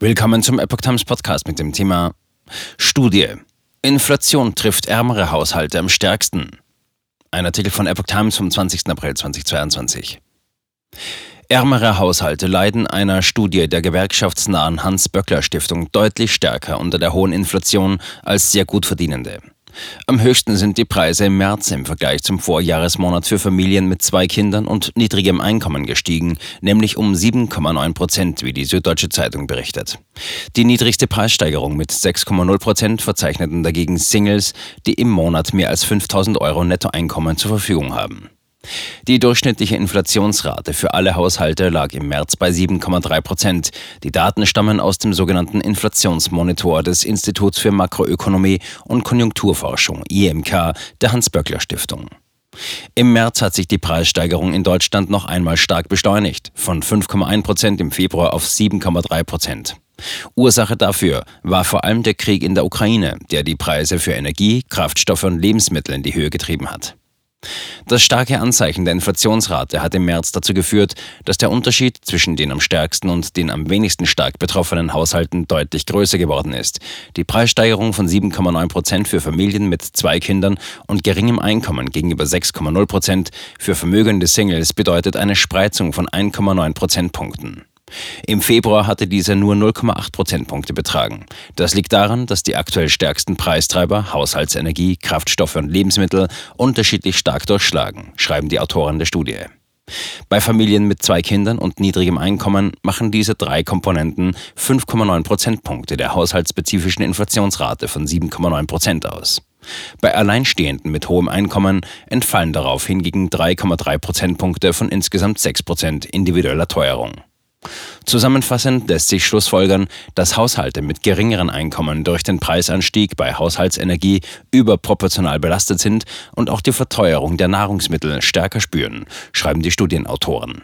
Willkommen zum Epoch Times Podcast mit dem Thema Studie. Inflation trifft ärmere Haushalte am stärksten. Ein Artikel von Epoch Times vom 20. April 2022. Ärmere Haushalte leiden einer Studie der gewerkschaftsnahen Hans-Böckler-Stiftung deutlich stärker unter der hohen Inflation als sehr gut verdienende. Am höchsten sind die Preise im März im Vergleich zum Vorjahresmonat für Familien mit zwei Kindern und niedrigem Einkommen gestiegen, nämlich um 7,9 Prozent, wie die Süddeutsche Zeitung berichtet. Die niedrigste Preissteigerung mit 6,0 Prozent verzeichneten dagegen Singles, die im Monat mehr als 5000 Euro Nettoeinkommen zur Verfügung haben. Die durchschnittliche Inflationsrate für alle Haushalte lag im März bei 7,3 Prozent. Die Daten stammen aus dem sogenannten Inflationsmonitor des Instituts für Makroökonomie und Konjunkturforschung IMK der Hans-Böckler-Stiftung. Im März hat sich die Preissteigerung in Deutschland noch einmal stark beschleunigt, von 5,1 Prozent im Februar auf 7,3 Prozent. Ursache dafür war vor allem der Krieg in der Ukraine, der die Preise für Energie, Kraftstoffe und Lebensmittel in die Höhe getrieben hat. Das starke Anzeichen der Inflationsrate hat im März dazu geführt, dass der Unterschied zwischen den am stärksten und den am wenigsten stark betroffenen Haushalten deutlich größer geworden ist. Die Preissteigerung von 7,9 Prozent für Familien mit zwei Kindern und geringem Einkommen gegenüber 6,0 Prozent für vermögende Singles bedeutet eine Spreizung von 1,9 Prozentpunkten. Im Februar hatte diese nur 0,8 Prozentpunkte betragen. Das liegt daran, dass die aktuell stärksten Preistreiber Haushaltsenergie, Kraftstoffe und Lebensmittel unterschiedlich stark durchschlagen, schreiben die Autoren der Studie. Bei Familien mit zwei Kindern und niedrigem Einkommen machen diese drei Komponenten 5,9 Prozentpunkte der haushaltsspezifischen Inflationsrate von 7,9 Prozent aus. Bei Alleinstehenden mit hohem Einkommen entfallen darauf hingegen 3,3 Prozentpunkte von insgesamt 6 Prozent individueller Teuerung. Zusammenfassend lässt sich schlussfolgern, dass Haushalte mit geringeren Einkommen durch den Preisanstieg bei Haushaltsenergie überproportional belastet sind und auch die Verteuerung der Nahrungsmittel stärker spüren, schreiben die Studienautoren.